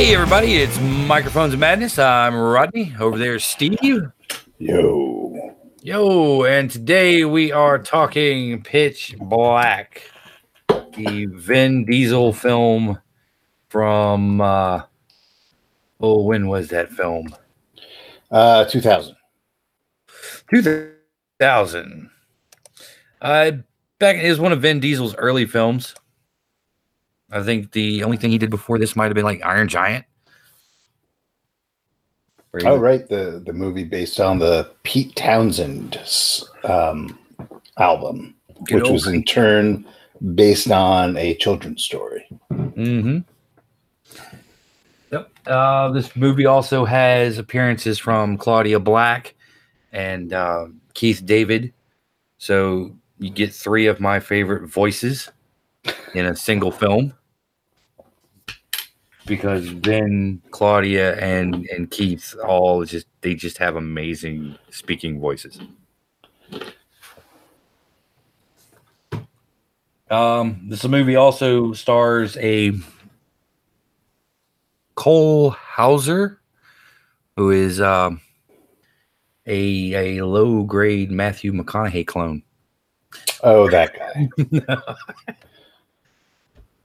Hey, everybody, it's Microphones of Madness. I'm Rodney. Over there, Steve. Yo. Yo, and today we are talking Pitch Black, the Vin Diesel film from, uh, oh, when was that film? Uh, 2000. 2000. Uh, back, it was one of Vin Diesel's early films. I think the only thing he did before this might have been like Iron Giant. Oh, right. The, the movie based on the Pete Townshend um, album, Good which was old in turn based on a children's story. Mm-hmm. Yep. Uh, this movie also has appearances from Claudia Black and uh, Keith David. So you get three of my favorite voices in a single film. Because then Claudia and and Keith all just they just have amazing speaking voices. Um, this movie also stars a Cole Hauser, who is um, a a low grade Matthew McConaughey clone. Oh, that guy.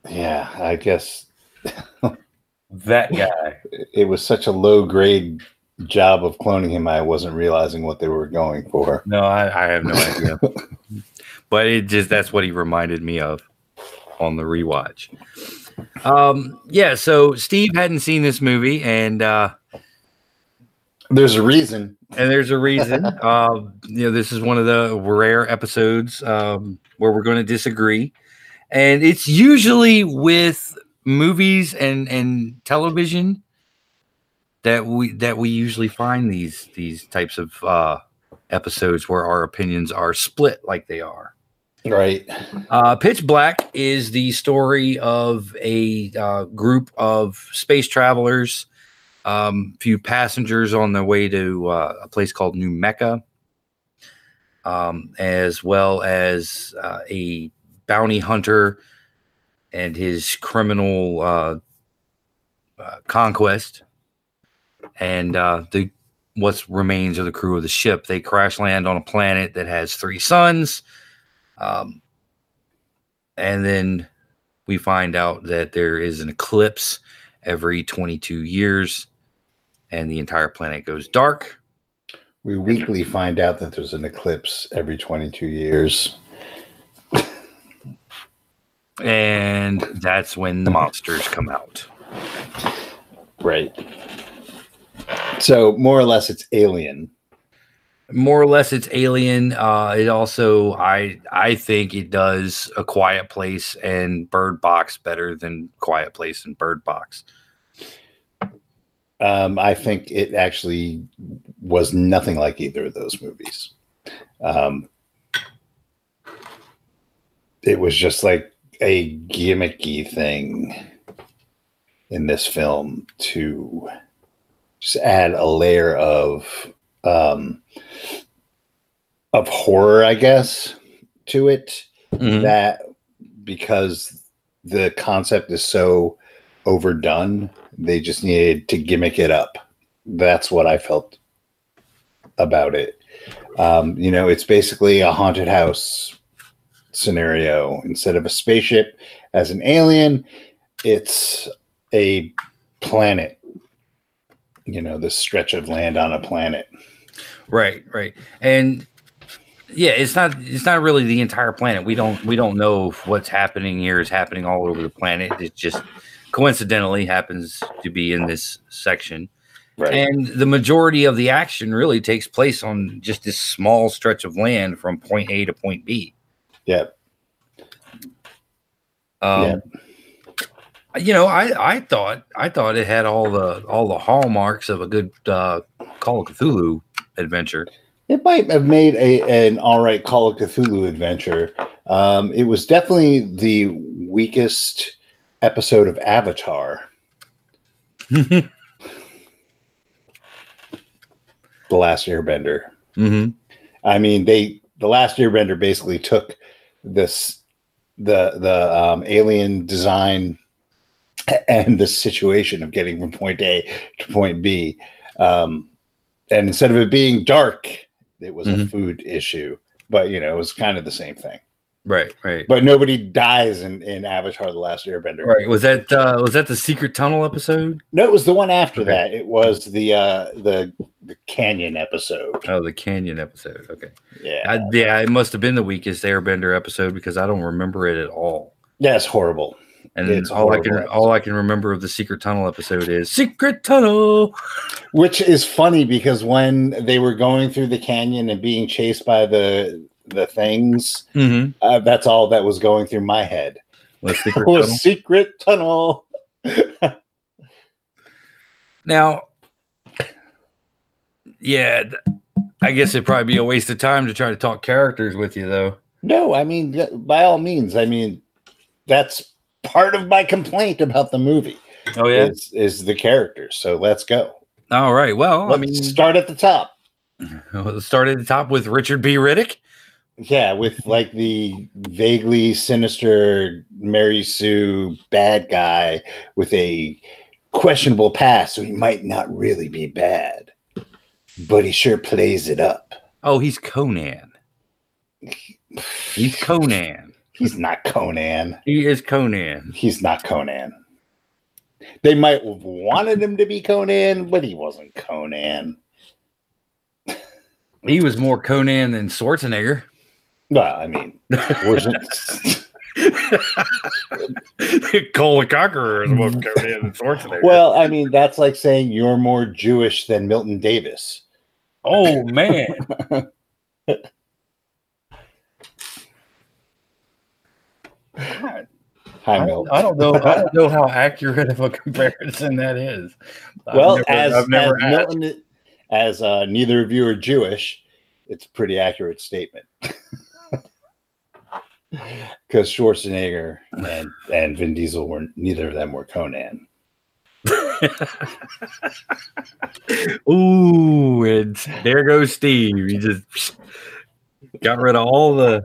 yeah, I guess That guy. it was such a low grade job of cloning him. I wasn't realizing what they were going for. No, I, I have no idea. but it just that's what he reminded me of on the rewatch. Um, yeah, so Steve hadn't seen this movie, and uh, There's a reason. and there's a reason. uh, you know, this is one of the rare episodes um, where we're going to disagree, and it's usually with movies and and television that we that we usually find these these types of uh, episodes where our opinions are split like they are. Right. Uh, Pitch Black is the story of a uh, group of space travelers, um, few passengers on their way to uh, a place called New Mecca, um, as well as uh, a bounty hunter and his criminal uh, uh, conquest, and uh, the what remains of the crew of the ship. They crash land on a planet that has three suns. Um, and then we find out that there is an eclipse every 22 years and the entire planet goes dark. We weekly find out that there's an eclipse every 22 years. And that's when the monsters come out. Right. So more or less, it's alien. More or less, it's Alien. Uh, it also, I, I think it does a Quiet Place and Bird Box better than Quiet Place and Bird Box. Um, I think it actually was nothing like either of those movies. Um, it was just like a gimmicky thing in this film to just add a layer of um, of horror, I guess, to it. Mhm. that because the concept is so overdone, they just needed to gimmick it up. That's what I felt about it. Um, you know, it's basically a haunted house scenario. Instead of a spaceship as an alien, it's a planet. You know, this stretch of land on a planet. Right, right. And yeah, it's not it's not really the entire planet. We don't we don't know what's happening here is happening all over the planet. It just coincidentally happens to be in this section. Right. And the majority of the action really takes place on just this small stretch of land from point A to point B. yeah. Um, You know, I, I thought I thought it had all the all the hallmarks of a good uh, Call of Cthulhu adventure. It might have made a an all right Call of Cthulhu adventure. Um, it was definitely the weakest episode of Avatar. The Last Airbender. hmm I mean, they the Last Airbender basically took this the the um, alien design and the situation of getting from point A to point B. Um, and instead of it being dark, it was a Mhm. food issue. But you know, it was kind of the same thing. Right, right. But nobody dies in, in Avatar: The Last Airbender. Right. Was that uh was that the secret tunnel episode? No, it was the one after Okay. that. It was the uh the the canyon episode. Oh, the canyon episode. Okay. Yeah, I, yeah, it must have been the weakest Airbender episode because I don't remember it at all. that's horrible. And It's all I can horrible all I can remember of the secret tunnel episode is secret tunnel. Which is funny because when they were going through the canyon and being chased by the the things, Mm-hmm. uh, that's all that was going through my head. The secret was tunnel. secret tunnel. Now, yeah, I guess it'd probably be a waste of time to try to talk characters with you, though. No, I mean, by all means, I mean that's part of my complaint about the movie. Oh Is is the characters. So let's go. All right. Well, Let's I mean, start at the top. let's start at the top with Richard B. Riddick. Yeah, with like the vaguely sinister Mary Sue bad guy with a questionable past, so he might not really be bad, but he sure plays it up. Oh, he's Conan. He's Conan. He's not Conan. He is Conan. He's not Conan. They might have wanted him to be Conan, but he wasn't Conan. He was more Conan than Schwarzenegger. Well, I mean, wasn't Kull the Conqueror is more Conan than Schwarzenegger. well, I mean, that's like saying you're more Jewish than Milton Davis. oh man. Hi, I Milt. I don't know. I don't know how accurate of a comparison that is. Well, never- as, as. Milton, as uh, neither of you are Jewish, it's a pretty accurate statement. Because Schwarzenegger and, and Vin Diesel were neither of them were Conan. Ooh, and there goes Steve. He just got rid of all the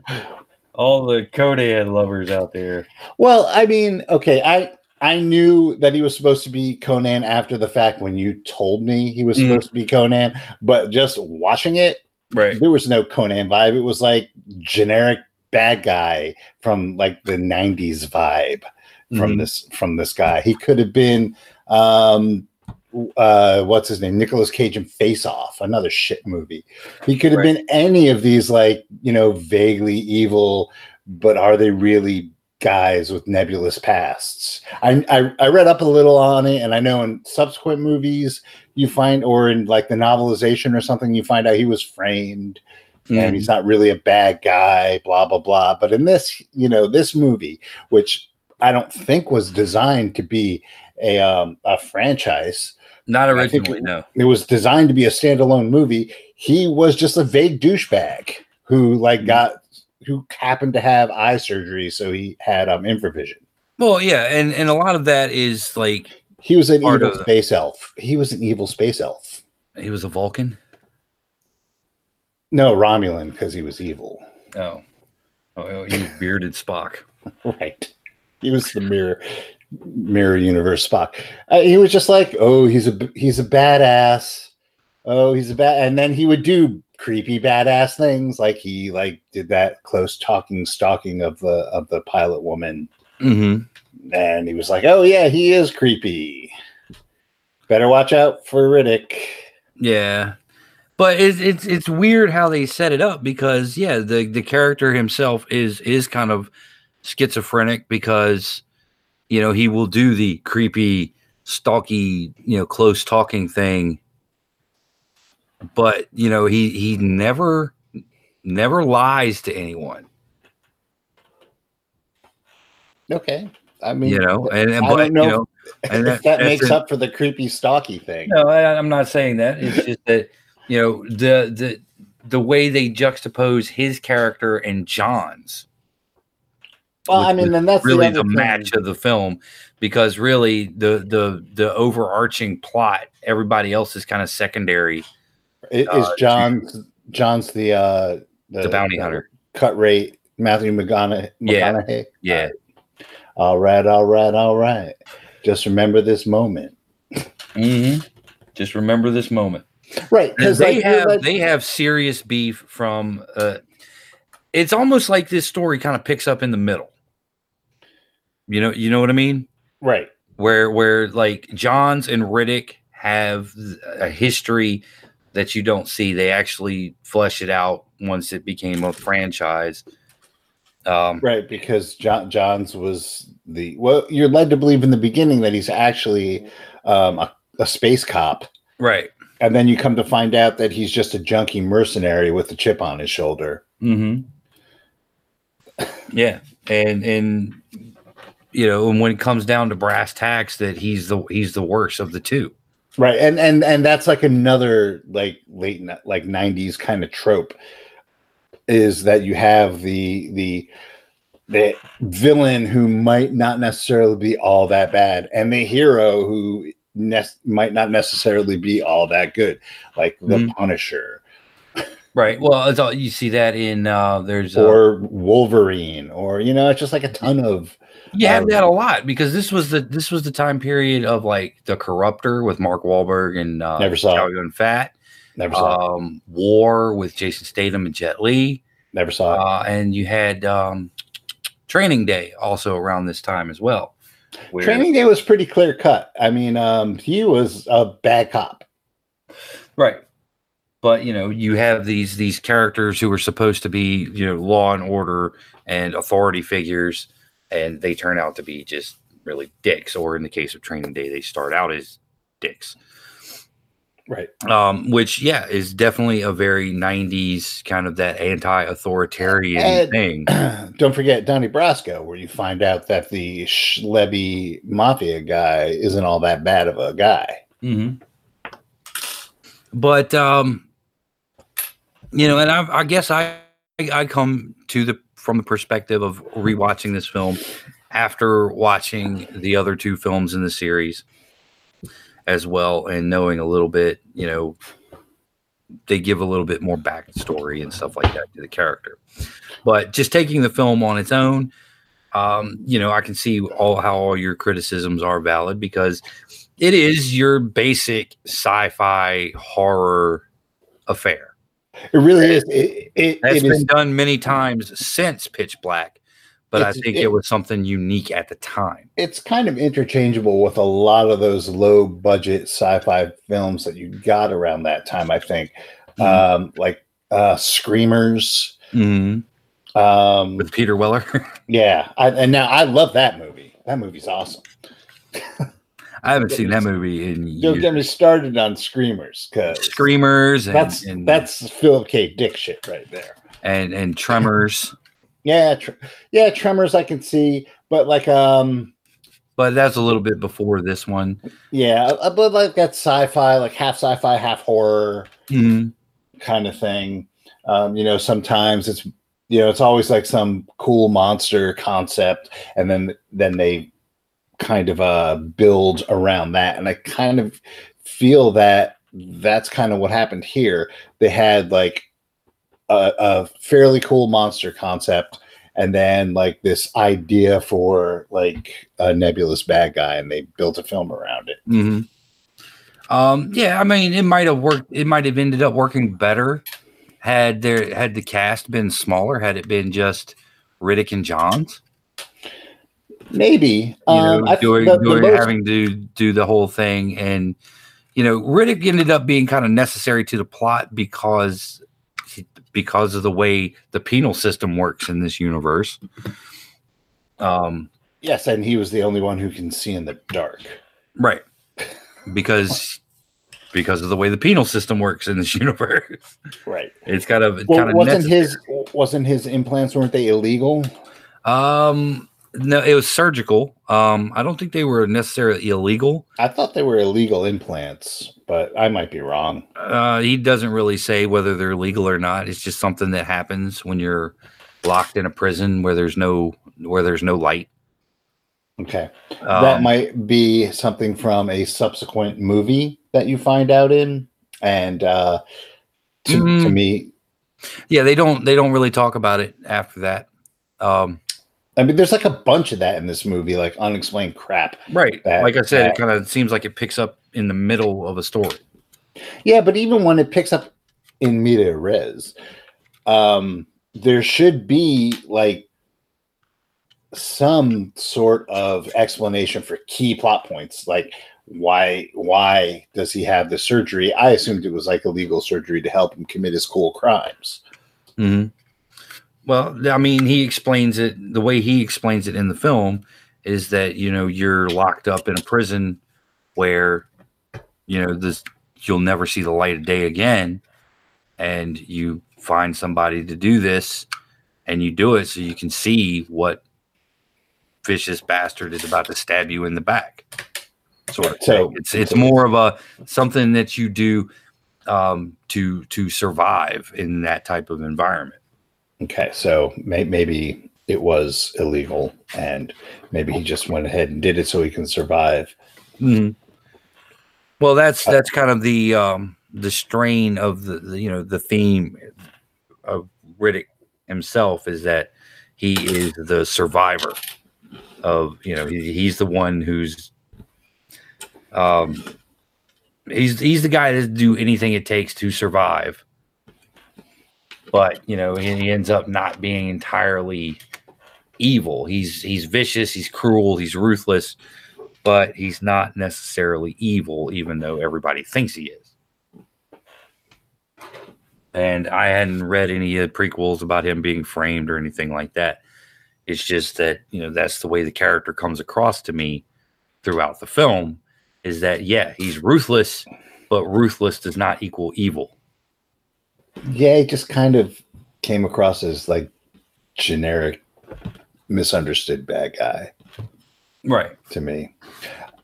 all the Conan lovers out there. Well, I mean, okay, I I knew that he was supposed to be Conan after the fact when you told me he was Mhm. supposed to be Conan, but just watching it, Right. there was no Conan vibe. It was like generic bad guy from like the 90s vibe from Mhm. this from this guy. He could have been um uh what's his name? Nicolas Cage in Face Off, another shit movie. He could have Right. been any of these like, you know, vaguely evil, but are they really guys with nebulous pasts? I I, I read up a little on it and I know in subsequent movies you find or in like the novelization or something you find out he was framed and Mhm. he's not really a bad guy, blah blah blah. But in this, you know, this movie, which I don't think was designed to be a um, a franchise, Not originally, it- no. it was designed to be a standalone movie. He was just a vague douchebag who like Mhm. got who happened to have eye surgery, so he had um infravision. Well, yeah, and and a lot of that is like He was an evil space elf. He was an evil space elf. he was a Vulcan. No, Romulan because he was evil. Oh, oh, he bearded Spock. Right. He was the mirror mirror universe Spock. Uh, he was just like, oh, he's a he's a badass. Oh, he's a bad, and then he would do creepy badass things, like he like did that close talking stalking of the of the pilot woman, Mm-hmm. and he was like, oh yeah, he is creepy. Better watch out for Riddick. Yeah, but it's it's it's weird how they set it up because yeah, the the character himself is is kind of schizophrenic because you know he will do the creepy, stalky, you know, close talking thing, but you know he he never never lies to anyone. Okay, I mean, You know, and, and I but know you know, and if that- that makes an- up for the creepy stalky thing. No, I, I'm not saying that. It's just that you know the the the way they juxtapose his character and John's well, I mean, was then that's really the, the, other thing. match of the film because really the the the overarching plot everybody else is kind of secondary. Is uh, John's John's the uh The bounty hunter. cut rate Matthew McConaughey. Yeah. McConaughey? Yeah, All right, all right, all right. Just remember this moment. Mm-hmm. Just remember this moment. Right. Because they like, have like- they have serious beef from. Uh, it's almost like this story kind of picks up in the middle. You know, you know what I mean. right. Where where like Johns and Riddick have a history that you don't see. They actually flesh it out once it became a franchise. Um, Right, because John Johns was the well, you're led to believe in the beginning that he's actually um, a, a space cop, right. And then you come to find out that he's just a junkie mercenary with a chip on his shoulder. Mm-hmm. Yeah, and and you know, and when it comes down to brass tacks, that he's the he's the worst of the two. Right, and and and that's like another like late like '90s kind of trope is that you have the the the villain who might not necessarily be all that bad, and the hero who ne- might not necessarily be all that good, like the Mhm. Punisher Right. Well, it's all, you see that in uh, there's uh, or Wolverine, or you know, it's just like a ton of you have um, that a lot because this was the this was the time period of like the Corruptor with Mark Wahlberg and uh, Never saw. Chow Yun Fat, never saw, um, War with Jason Statham and Jet Li, never saw. it. uh, and you had um, Training Day also around this time as well. Where- Training Day was pretty clear cut. I mean, um, he was a bad cop. right but you know you have these these characters who are supposed to be you know law and order and authority figures and they turn out to be just really dicks or in the case of training day they start out as dicks Right. um which yeah is definitely a very 90s kind of that anti-authoritarian And- thing Don't forget Donnie Brasco, where you find out that the schlebby mafia guy isn't all that bad of a guy. hmm But um, you know, and I, I guess I I come to the from the perspective of rewatching this film after watching the other two films in the series as well, and knowing a little bit, you know, they give a little bit more backstory and stuff like that to the character. But just taking the film on its own, um, you know, I can see all how all your criticisms are valid because it is your basic sci-fi horror affair. It really is. It, it, it been is done many times since Pitch Black, but I think it- it, was something unique at the time. it's kind of interchangeable with a lot of those low budget sci-fi films that you got around that time. I think, Mhm. um, like uh, Screamers. Mhm. Um, With Peter Weller, yeah, I, and now I love that movie. That movie's awesome. I haven't seen that movie in years. Don't get me started on Screamers because Screamers and that's and, that's Philip K. Dick shit right there. and and Tremors, Yeah, tr- yeah, Tremors I can see, but like um, but that's a little bit before this one. yeah, uh, but like that sci-fi, like half sci-fi, half horror Mhm. kind of thing. Um, you know, sometimes it's you know it's always like some cool monster concept, and then then they kind of uh build around that, and I kind of feel that that's kind of what happened here. They had like a, a fairly cool monster concept and then like this idea for like a nebulous bad guy and they built a film around it hmm Um, yeah, I mean, it might have worked. It might have ended up working better had there had the cast been smaller. Had it been just Riddick and Johns, maybe you um, know, I doing, the- the most- having to do the whole thing, and you know, Riddick ended up being kind of necessary to the plot because because of the way the penal system works in this universe. Um, yes and he was the only one who can see in the dark. Right, because because of the way the penal system works in this universe. right. It's kind of well, kind of wasn't his wasn't his implants weren't they illegal? Um no it was surgical. Um I don't think they were necessarily illegal. I thought they were illegal implants but i might be wrong. Uh he doesn't really say whether they're legal or not. It's just something that happens when you're locked in a prison where there's no where there's no light. Okay. That Um, might be something from a subsequent movie that you find out in and uh to, to Mm. me yeah they don't they don't really talk about it after that. Um I mean, there's like a bunch of that in this movie, like unexplained crap. Right. That- like I said, that- it kind of seems like it picks up in the middle of a story. Yeah, but even when it picks up in media res, um, there should be like some sort of explanation for key plot points, like why why does he have the surgery? I assumed it was like illegal surgery to help him commit his cool crimes. hmm Well, I mean, he explains it the way he explains it in the film is that you know you're locked up in a prison where you know this you'll never see the light of day again, and you find somebody to do this, and you do it so you can see what vicious bastard is about to stab you in the back. Sort of So- It's it's more of a something that you do um, to to survive in that type of environment. Okay, so may, maybe it was illegal, and maybe he just went ahead and did it so he can survive. Mhm. Well, that's that's kind of the um, the strain of the, the you know the theme of Riddick himself is that he is the survivor of you know he, he's the one who's um he's he's the guy that do anything it takes to survive but you know he, he ends up not being entirely evil he's he's vicious he's cruel he's ruthless but he's not necessarily evil, even though everybody thinks he is. And I hadn't read any of the prequels about him being framed or anything like that. It's just that, you know, that's the way the character comes across to me throughout the film is that, yeah, he's ruthless, but ruthless does not equal evil. Yeah, he just kind of came across as like generic, misunderstood bad guy Right. to me.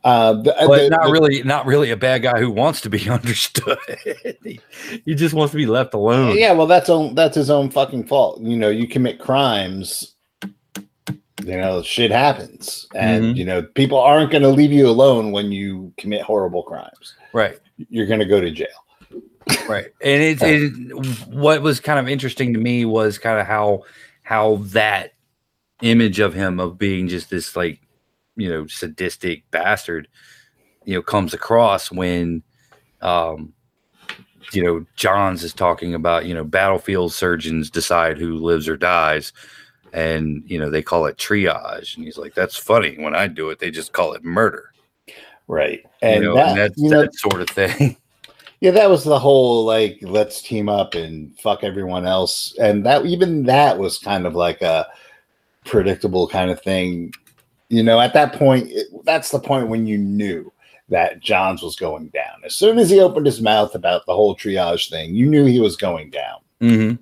Uh, the, But the- not the- really, not really a bad guy who wants to be understood. he, he just wants to be left alone. Yeah, well, that's own that's his own fucking fault. You know, you commit crimes. You know, shit happens, and Mhm. you know people aren't going to leave you alone when you commit horrible crimes. Right. You're going to go to jail. Right. And it, it what was kind of interesting to me was kind of how how that image of him of being just this like you know sadistic bastard you know comes across when um you know johns is talking about you know battlefield surgeons decide who lives or dies and you know they call it triage. And he's like that's funny. When i do it they just call it murder. Right, and, you know that, and that's you know, that sort of thing yeah, that was the whole like let's team up and fuck everyone else, and that even that was kind of like a predictable kind of thing. You know, at that point, it, that's the point when you knew that Johns was going down. As soon as he opened his mouth about the whole triage thing, you knew he was going down hmm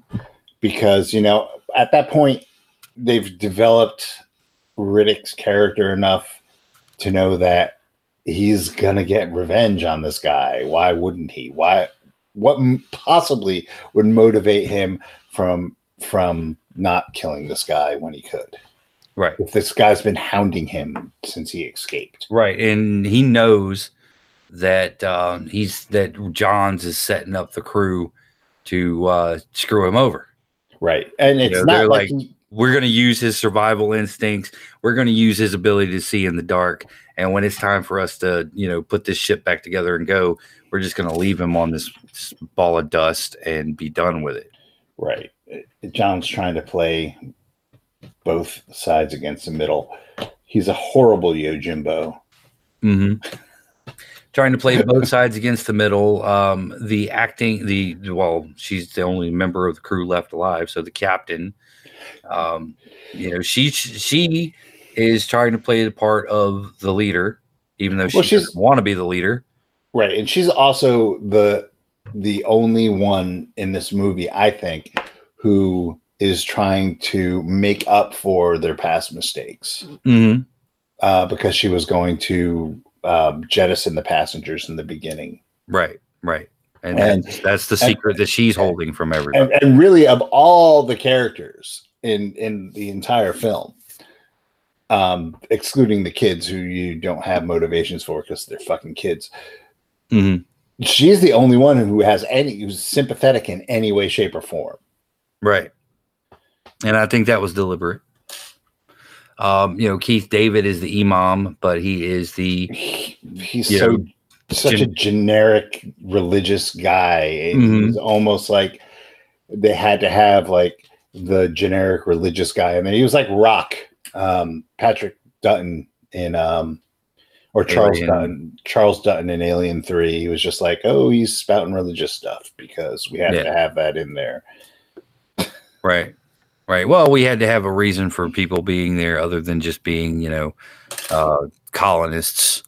because you know at that point they've developed Riddick's character enough to know that he's gonna get revenge on this guy. Why wouldn't he? Why? What possibly would motivate him from from not killing this guy when he could? right If this guy's been hounding him since he escaped, Right, and he knows that um, he's that Johns is setting up the crew to uh, screw him over. right? And it's know, not like, like- We're going to use his survival instincts. We're going to use his ability to see in the dark. And when it's time for us to, you know, put this ship back together and go, we're just going to leave him on this, this ball of dust and be done with it. right. Johns trying to play both sides against the middle. He's a horrible Yojimbo. hmm Trying to play both sides against the middle. Um, the acting, the well, she's the only member of the crew left alive. So the captain, um, you know, she she is trying to play the part of the leader, even though she Well, doesn't want to be the leader. Right, and she's also the the only one in this movie, I think, who is trying to make up for their past mistakes Mm-hmm. uh, because she was going to um, jettison the passengers in the beginning. Right, right, and, And- that's, that's the secret that she's holding from everybody. And, and really, of all the characters in in the entire film, um, excluding the kids who you don't have motivations for because they're fucking kids, Mhm. she's the only one who has any who's sympathetic in any way, shape, or form. Right. And I think that was deliberate. Um, you know, Keith David is the imam, but he is the He- he's so know, such a generic religious guy. Mhm. Almost like they had to have like the generic religious guy, and then he was like Rock, um, Patrick Dutton in um, or Charles Alien. Dutton, Charles Dutton in Alien Three. He was just like, oh, he's spouting religious stuff because we have Yeah. to have that in there. right, right. Well, we had to have a reason for people being there other than just being, you know, uh, colonists.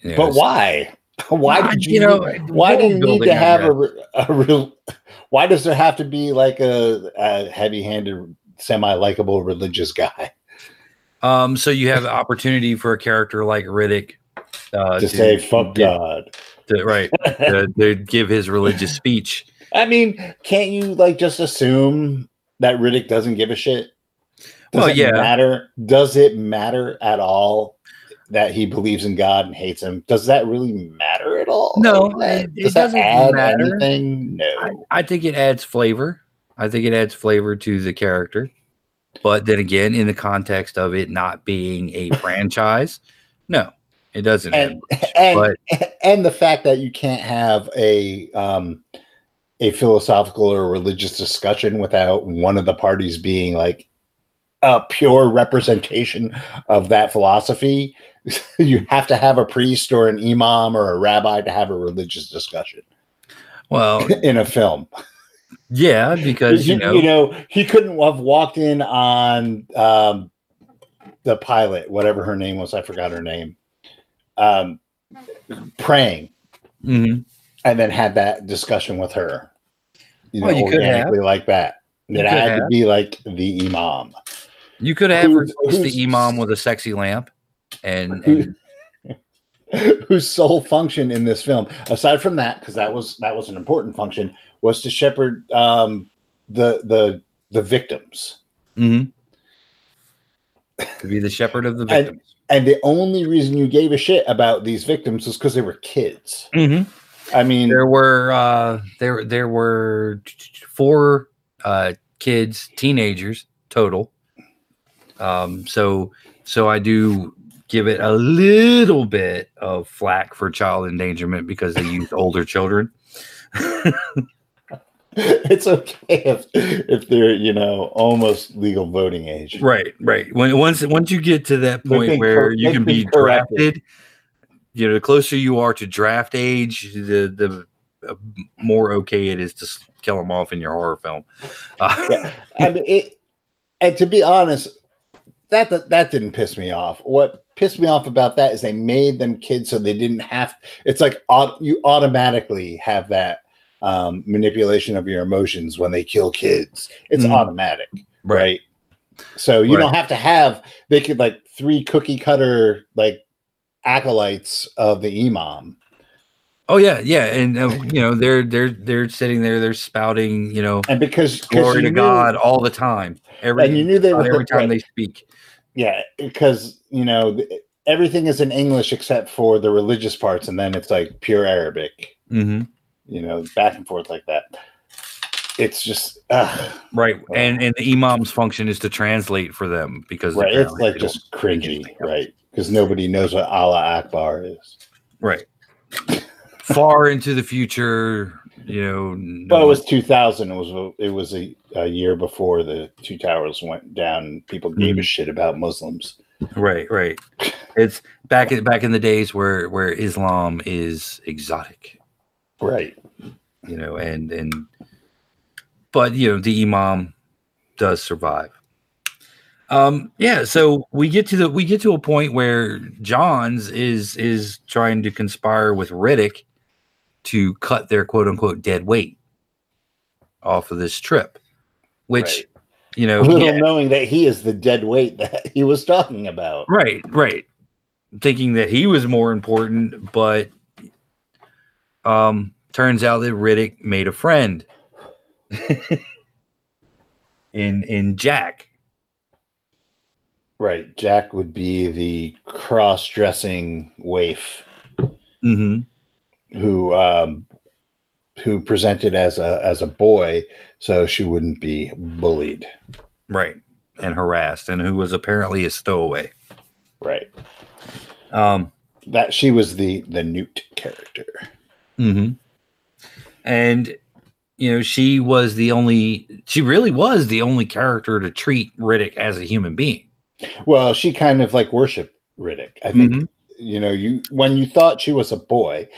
You know, But why? Why did you? you know, why do you need to have a, a real? Why does there have to be like a, a heavy-handed, semi-likable religious guy Um, so you have opportunity for a character like Riddick uh, to say "fuck get- God"? to- right, to, to give his religious speech. I mean, can't you like just assume that Riddick doesn't give a shit? Does Well, it yeah. matter? Does it matter at all that he believes in God and hates him? Does that really matter at all? No, Does that- it- it does that doesn't add matter. anything? I, No. I think it adds flavor. I think it adds flavor to the character. But then again, in the context of it not being a franchise, no, it doesn't. And much. and but and the fact that you can't have a um a philosophical or religious discussion without one of the parties being like a pure representation of that philosophy you have to have a priest or an imam or a rabbi to have a religious discussion well, in a film yeah, because you know, he couldn't have walked in on um the pilot whatever her name was i forgot her name um praying mhm. and then had that discussion with her. You know, Well, you could have. organically like that. You It could had to be like the imam. you could have who's- the imam with a sexy lamp, and, and whose sole function in this film, aside from that, because that was that was an important function, was to shepherd um, the the the victims. mhm. to be the shepherd of the victims. And the only reason you gave a shit about these victims was because they were kids. Mhm. I mean, There were uh, there there were four uh, kids, teenagers total. Um, so so I do give it a little bit of flack for child endangerment because they used older children. it's okay if if they're you know almost legal voting age. Right, right. When once once you get to that point where you can be corrected. drafted, you know, the closer you are to draft age, the the uh, more okay it is to kill them off in your horror film. Uh, Yeah. I mean, it, and to be honest, that, that that didn't piss me off. What pissed me off about that is they made them kids so they didn't have. It's like you automatically have that um, manipulation of your emotions when they kill kids. It's Mhm. automatic, right? So you Right. don't have to have. They could like three cookie cutter like acolytes of the imam. Oh yeah, yeah, and uh, you know they're they're they're sitting there, they're spouting, you know, And because glory to knew- God all the time. Every and you knew they were every time right. they speak. Yeah, because you know everything is in English except for the religious parts, and then it's like pure Arabic. hmm You know, back and forth like that. It's just ugh, Right, and and the imam's function is to translate for them because right. It's like just cringy, right? Because nobody knows what Allah Akbar is. right. Far into the future, you know. no But it was 2000. It was a, it was a, a year before the two towers went down. People gave a Mhm. shit about Muslims. right, right. It's back in back in the days where where Islam is exotic. Right. you know, and and but you know the imam does survive. Um, yeah, so we get to the we get to a point where Johns is is trying to conspire with Riddick to cut their quote unquote dead weight off of this trip, which Right. you know, Little yeah, knowing that he is the dead weight that he was talking about. right, right, thinking that he was more important, but um, turns out that Riddick made a friend in in Jack. Right. Jack would be the cross dressing waif Mm-hmm. who um who presented as a as a boy so she wouldn't be bullied. Right. and harassed, and who was apparently a stowaway. Right. Um, That she was the the Newt character. Hmm And you know, she was the only. She really was the only character to treat Riddick as a human being. Well, she kind of like worshiped Riddick. I think Mhm. you know you when you thought she was a boy,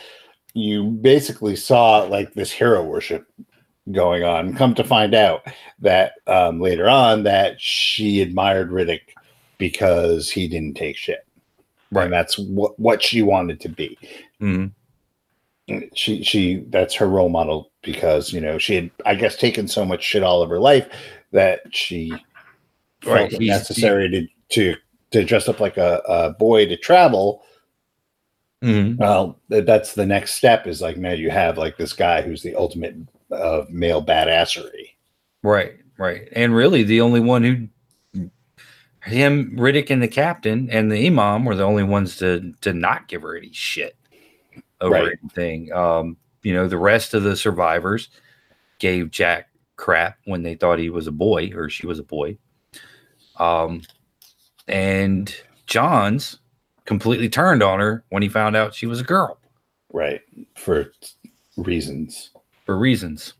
you basically saw like this hero worship going on. Come to find out that um, later on that she admired Riddick because he didn't take shit. Right. And that's what what she wanted to be. Mhm. She she that's her role model because you know she had I guess taken so much shit all of her life that she felt Right, it he's- necessary to to to dress up like a, a boy to travel. Mhm. Well, th- that's the next step. Is like now you have like this guy who's the ultimate of male badassery. Right, right. And really, the only one who him, Riddick, and the captain and the imam were the only ones to to not give her any shit over Right. anything. Um, you know, the rest of the survivors gave Jack crap when they thought he was a boy or she was a boy. Um, and Johns completely turned on her when he found out she was a girl Right. For reasons. for reasons.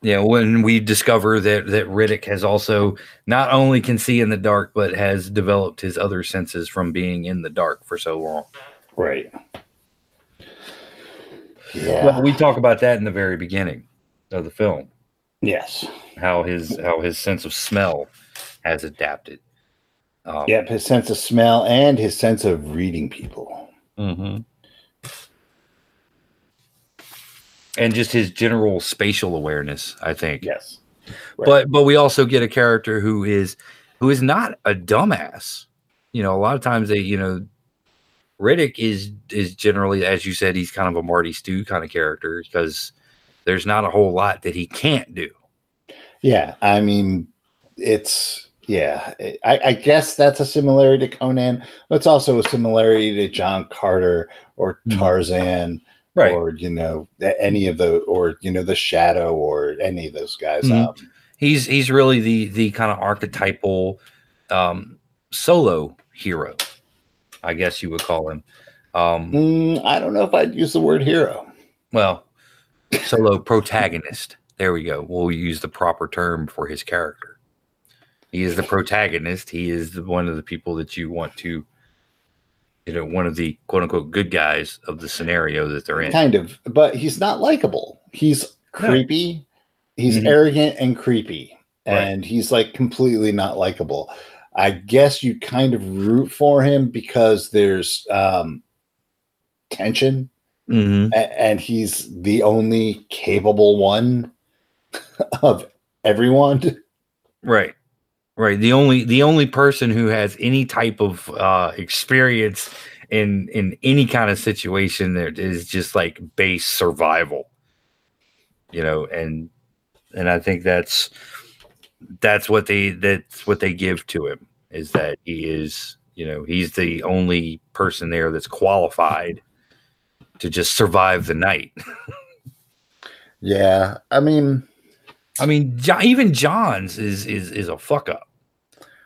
Yeah, when we discover that that Riddick has also not only can see in the dark, but has developed his other senses from being in the dark for so long. Right. Yeah. Well, we talk about that in the very beginning of the film, yes. how his how his sense of smell has adapted. Um, Yep. His sense of smell and his sense of reading people. Mm-hmm. And just his general spatial awareness, I think. Yes. Right. but but we also get a character who is who is not a dumbass you know a lot of times they you know riddick is is generally as you said he's kind of a marty stew kind of character because there's not a whole lot that he can't do Yeah, I mean, it's yeah. I, I guess that's a similarity to Conan. But it's also a similarity to John Carter or Mhm. Tarzan, right or you know, any of the or you know, the Shadow or any of those guys. Mhm. Um, he's he's really the the kind of archetypal um solo hero i guess you would call him um mm, I don't know if I'd use the word hero. well solo protagonist there we go we'll use the proper term for his character he is the protagonist he is the, one of the people that you want to you know one of the quote unquote good guys of the scenario that they're in Kind of, but he's not likable. He's creepy. He's Mhm. arrogant and creepy, Right. and he's like completely not likable. I guess you kind of root for him because there's um, tension, Mhm. a- and he's the only capable one of everyone. right. Right. The only the only person who has any type of uh experience in in any kind of situation that is just like base survival. You know and and i think that's that's what they that's what they give to him is that he is you know he's the only person there that's qualified to just survive the night Yeah, I mean, i mean even johns is is is a fuck up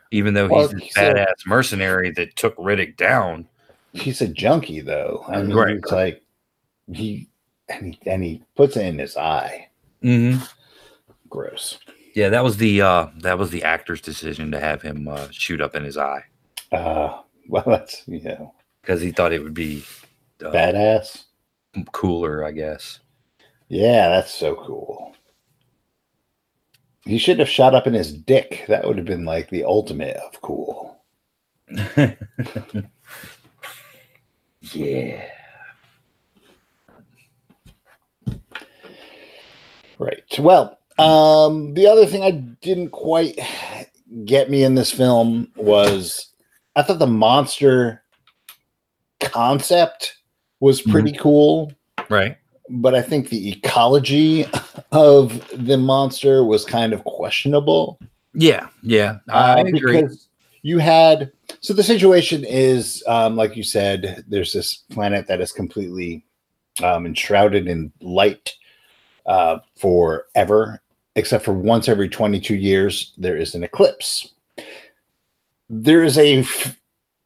even though Well, he's this he's a- badass mercenary that took riddick down he's a junkie though. I mean, Right. it's like he and he and he puts it in his eye. mm-hmm. Gross. Yeah that was the uh that was the actor's decision to have him uh, shoot up in his eye Uh, well, that's know because he thought it would be uh, badass. cooler i guess Yeah, that's so cool. He should have shot up in his dick. That would have been like the ultimate of cool. yeah Right. Well, um, the other thing I didn't quite get me in this film was I thought the monster concept was pretty cool, right but I think the ecology of the monster was kind of questionable. Yeah, yeah, I Uh, agree. You had so the situation is, um, like you said, there's this planet that is completely um, enshrouded in light uh, forever, except for once every 22 years, there is an eclipse. There is a f-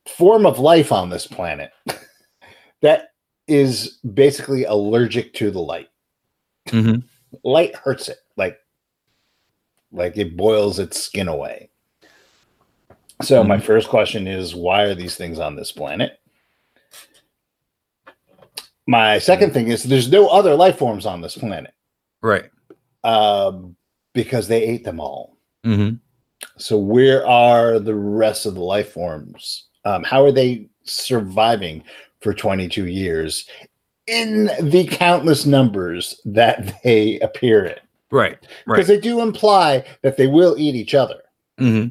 form of life on this planet that is basically allergic to the light. Mhm. Light hurts it, like like it boils its skin away. So my first question is why are these things on this planet? My second thing is there's no other life forms on this planet Right. Um, because they ate them all. hmm So where are the rest of the life forms? Um, how are they surviving for 22 years in the countless numbers that they appear in? Right. Right. Because they do imply that they will eat each other. hmm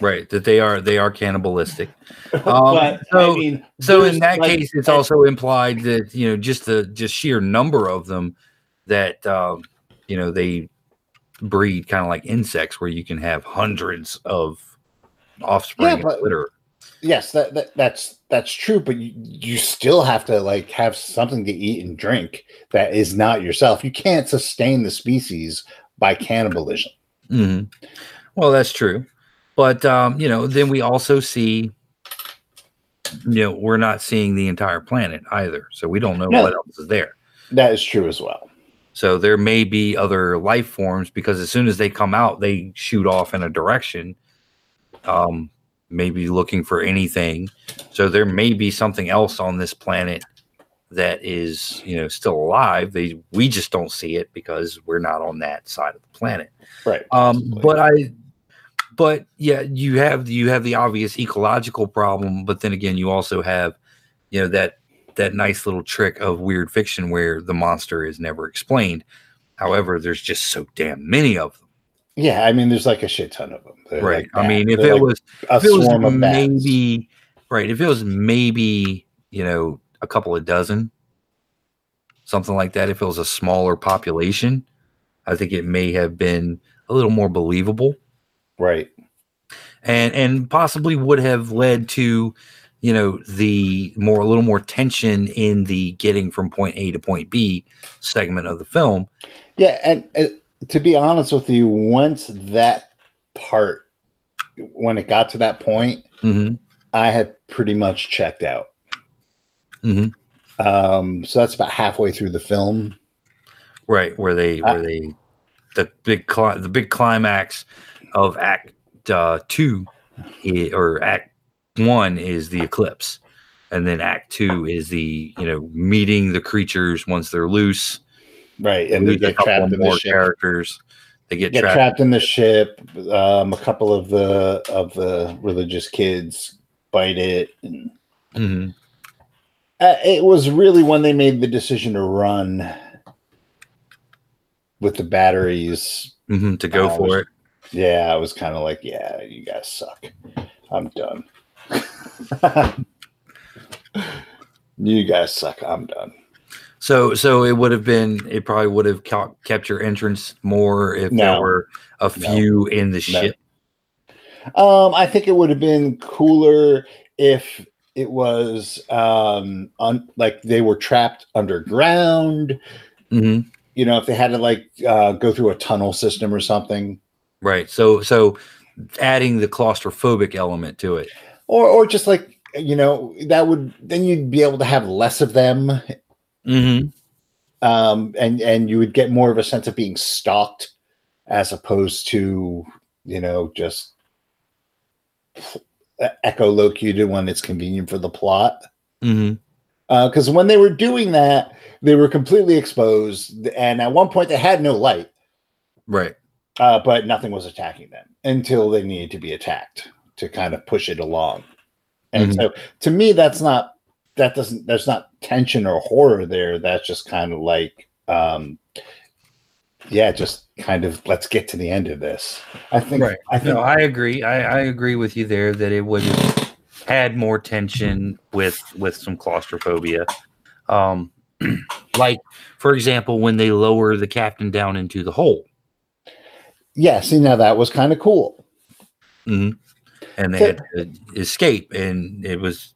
Right. That they are they are cannibalistic. Um, but so- I mean, So in that like, case, it's an- also implied that you know just the just sheer number of them that um, you know they breed kind of like insects, where you can have hundreds of offspring Yeah, but- litter. yes, that, that that's that's true. But you, you still have to like have something to eat and drink that is not yourself. You can't sustain the species by cannibalism. hmm Well, that's true, but um, you know, then we also see, you know, we're not seeing the entire planet either, so we don't know No. what else is there. That is true as well. So there may be other life forms because as soon as they come out, they shoot off in a direction, um, maybe looking for anything. So there may be something else on this planet that is, you know, still alive. They we just don't see it because we're not on that side of the planet. Right. Um, but I, but yeah, you have you have the obvious ecological problem, but then again, you also have, you know, that that nice little trick of weird fiction where the monster is never explained. However, there's just so damn many of them. yeah, I mean, there's like a shit ton of them. They're right. like I mean, if They're it like was a if it was swarm of bats. maybe right, if it was maybe you know a couple of dozen, something like that. If it was a smaller population, I think it may have been a little more believable. right. and and possibly would have led to you know the more a little more tension in the getting from point A to point B segment of the film. Yeah, and uh, to be honest with you, once that part, when it got to that point, hmm I had pretty much checked out. hmm Um, so that's about halfway through the film. Right where they where they the big cli- the big climax of Act uh, two or Act one is the eclipse, and then Act two is the you know meeting the creatures once they're loose. Right, and they get trapped in the more ship. characters. They get, Get trapped. trapped in the ship. Um, a couple of the of the religious kids bite it, and Mhm. uh, it was really when they made the decision to run with the batteries. Mhm, to go Uh, for was- it. Yeah, I was kind of like, yeah, you guys suck. I'm done. you guys suck. I'm done. So, so it would have been. It probably would have kept your entrance more if there were a few in the No. ship. Um, I think it would have been cooler if it was um on like they were trapped underground. hmm You know, if they had to like uh, go through a tunnel system or something, Right. So, so adding the claustrophobic element to it. Or or just like you know that would then you'd be able to have less of them, hmm um, and and you would get more of a sense of being stalked as opposed to you know just echolocated when it's convenient for the plot. because when they were doing that, they were completely exposed, and at one point they had no light, Right. uh, but nothing was attacking them until they needed to be attacked to kind of push it along. And Mhm. so, to me, that's not that doesn't there's not tension or horror there. That's just kind of like, um, yeah, just kind of let's get to the end of this. I think. Right. I think. No, I agree. I, I agree with you there that it would have had more tension with with some claustrophobia. Um, like for example, when they lower the captain down into the hole. yeah. See, now that was kind of cool. hmm And they had to escape, and it was,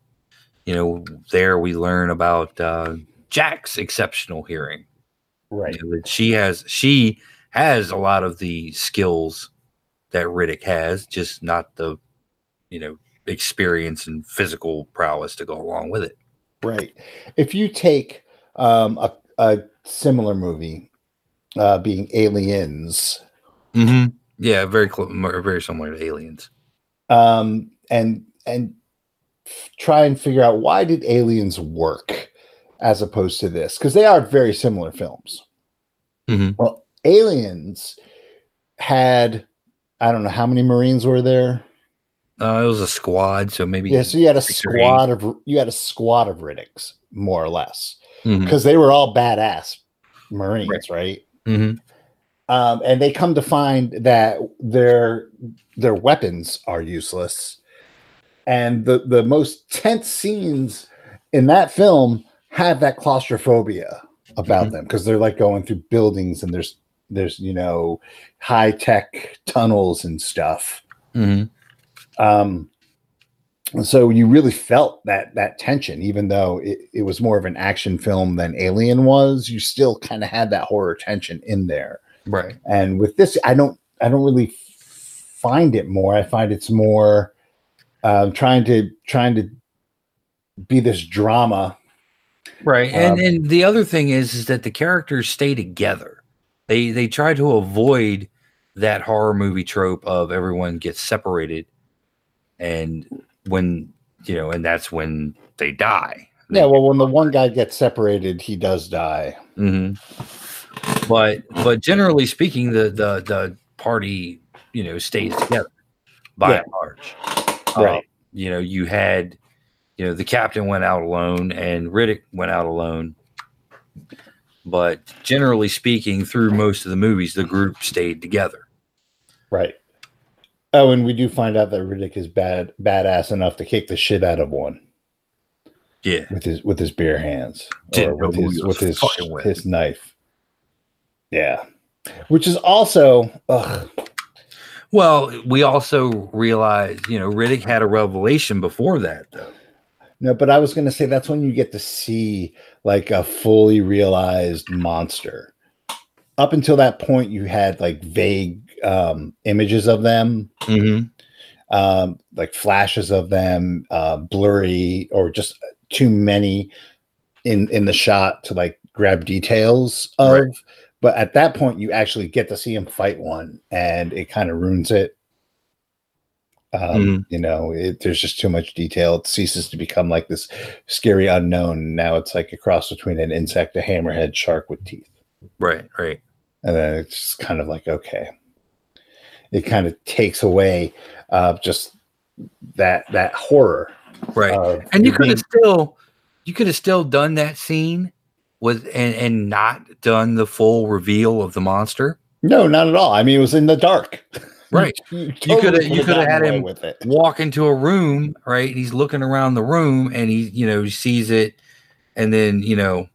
you know, there we learn about uh, Jack's exceptional hearing. Right. You know, that she has she has a lot of the skills that Riddick has, just not the, you know, experience and physical prowess to go along with it. Right. If you take um, a, a similar movie, uh, being Aliens, Mm-hmm. Yeah, very close, very similar to Aliens. Um, and and try and figure out why did Aliens work as opposed to this because they are very similar films. Mhm. Well, Aliens had I don't know how many Marines were there. Uh, it was a squad, so maybe Yeah, so you had a or eight. squad of you had a squad of Riddicks more or less because they were all badass Marines, right? Mhm. Um, and they come to find that their their weapons are useless. And the the most tense scenes in that film have that claustrophobia about Mhm. them because they're like going through buildings and there's there's you know high tech tunnels and stuff. Mhm. Um, so you really felt that that tension, even though it, it was more of an action film than Alien was. You still kind of had that horror tension in there right. and with this i don't i don't really find it more i find it's more um trying to trying to be this drama Right. And Um, and the other thing is is that the characters stay together. They they try to avoid that horror movie trope of everyone gets separated and when you know and that's when they die. yeah well when the one guy gets separated he does die hmm But but generally speaking the the the party, you know, stays together by Yeah. and large. Right. Um, you know, you had you know, the captain went out alone and Riddick went out alone. But generally speaking, through most of the movies, the group stayed together. right oh and we do find out that riddick is bad badass enough to kick the shit out of one Yeah. with his with his bare hands Didn't or with his with his with. his knife yeah which is also ugh, Well, we also realized, you know, Riddick had a revelation before that, though. No, but I was going to say that's when you get to see like a fully realized monster. Up until that point, you had like vague um, images of them, Mm-hmm. um, like flashes of them, uh, blurry or just too many in in the shot to like grab details of. Right. But at that point, you actually get to see him fight one, and it kind of ruins it. Um, Mhm. You know, it, there's just too much detail. It ceases to become like this scary unknown. Now it's like a cross between an insect, a hammerhead, shark with teeth, Right, right. and then it's just kind of like okay. It kind of takes away uh, just that that horror. Right. and you could have still you could have still done that scene with and, and not done the full reveal of the monster. no, not at all. I mean, it was in the dark. Right. You, coulda- totally you could've had him- with it. Walk into a room, right? and He's looking around the room and he, you know, sees it and then, you know,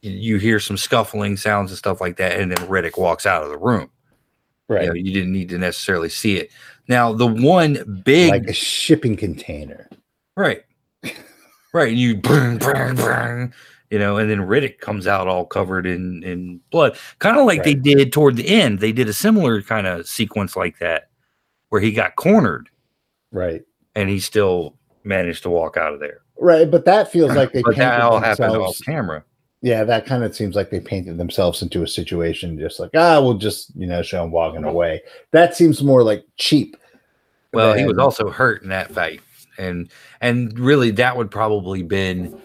you- you hear some scuffling sounds and stuff like that, and then Riddick walks out of the room. Right. You know, you didn't need to necessarily see it. Now, the one big like a shipping container. Right. Right. And you burn, burn, burn, you know, and then Riddick comes out all covered in, in blood. Kind of like they did toward the end. They did a similar kind of sequence like that where he got cornered Right. and he still managed to walk out of there. Right. But that feels like they but that all painted happened off camera. Yeah, that kind of seems like they painted themselves into a situation just like, ah, we'll just, you know, show him walking away. That seems more like cheap. Well, he was also hurt in that fight. And and really that would probably been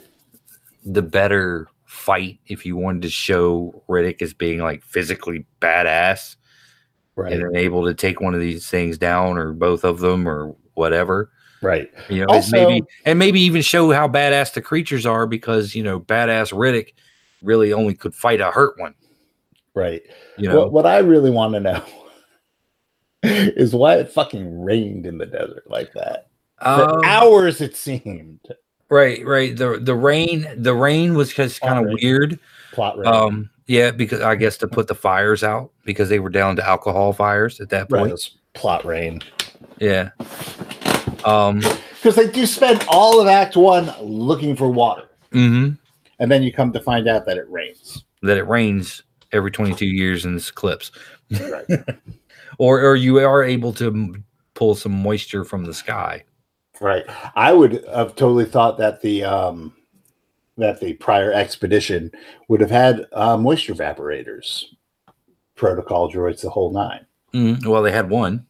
the better fight if you wanted to show Riddick as being like physically badass. right. and then able to take one of these things down or both of them or whatever Right. you know it's maybe and maybe even show how badass the creatures are because you know badass riddick really only could fight a hurt one Right. you know What, what I really want to know is why it fucking rained in the desert like that. For Um, hours it seemed. right right the the rain the rain was just kind of weird Plot rain. um yeah because i guess to put the fires out because they were down to alcohol fires at that point it's Plot rain. yeah um Because they do spend all of Act One looking for water. mhm, And then you come to find out that it rains. that it rains every 22 years in this eclipse. Right. or or you are able to pull some moisture from the sky. Right. I would have totally thought that the um that the prior expedition would have had uh, moisture evaporators, protocol droids, the whole nine. Mm, well, they had one.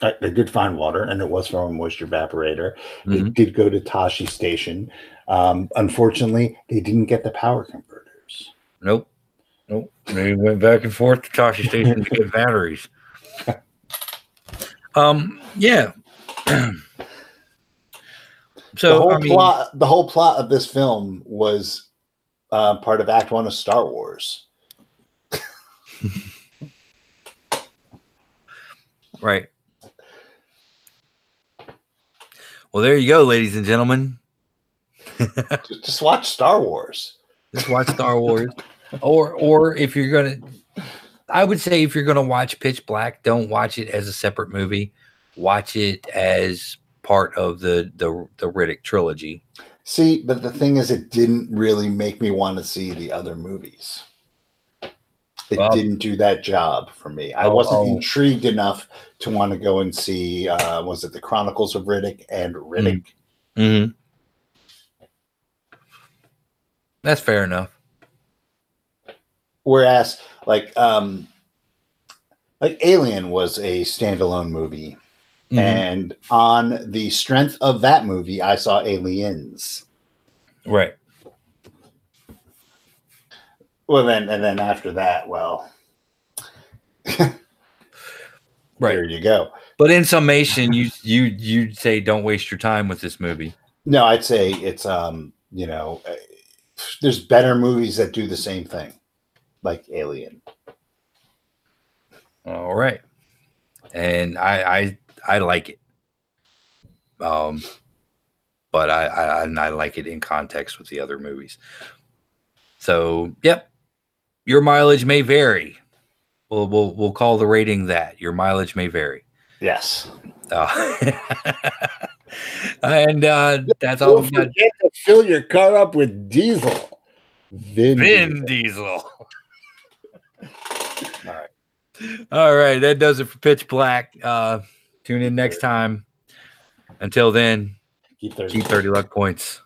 Uh, They did find water, and it was from a moisture evaporator. They Mhm. did go to Tosche Station. Um, unfortunately, they didn't get the power converters. Nope. Nope. They went back and forth to Tosche Station to get batteries. Um. Yeah. the so whole I mean, plot, the whole plot of this film was uh, part of Act One of Star Wars. right. Well, there you go, ladies and gentlemen. Just, just watch Star Wars. Just watch Star Wars, or or if you're gonna, I would say if you're gonna watch Pitch Black, don't watch it as a separate movie. Watch it as part of the the the Riddick trilogy. See, but the thing is, it didn't really make me want to see the other movies. It Well- didn't do that job for me. I Oh, wasn't oh. intrigued enough to want to go and see. Uh, was it the Chronicles of Riddick and Riddick? Mm-hmm. That's fair enough. Whereas, like, um, like Alien was a standalone movie, Mhm. and on the strength of that movie, I saw Aliens. Right. Well, then, and then after that, well, Right. there you go. But in summation, you you you'd say don't waste your time with this movie. No, I'd say it's um, you know, uh, there's better movies that do the same thing, like Alien. All right. And I I I like it. Um but I I I like it in context with the other movies. So, yep. Your mileage may vary. We'll we'll we'll call the rating that. Your mileage may vary. Yes. Uh, and uh that's all Don't forget to fill your car up with diesel. Vin, Vin Diesel. Diesel. All right. All right. That does it for Pitch Black. Uh, tune in next time. Until then, Keep 30. keep 30 luck points.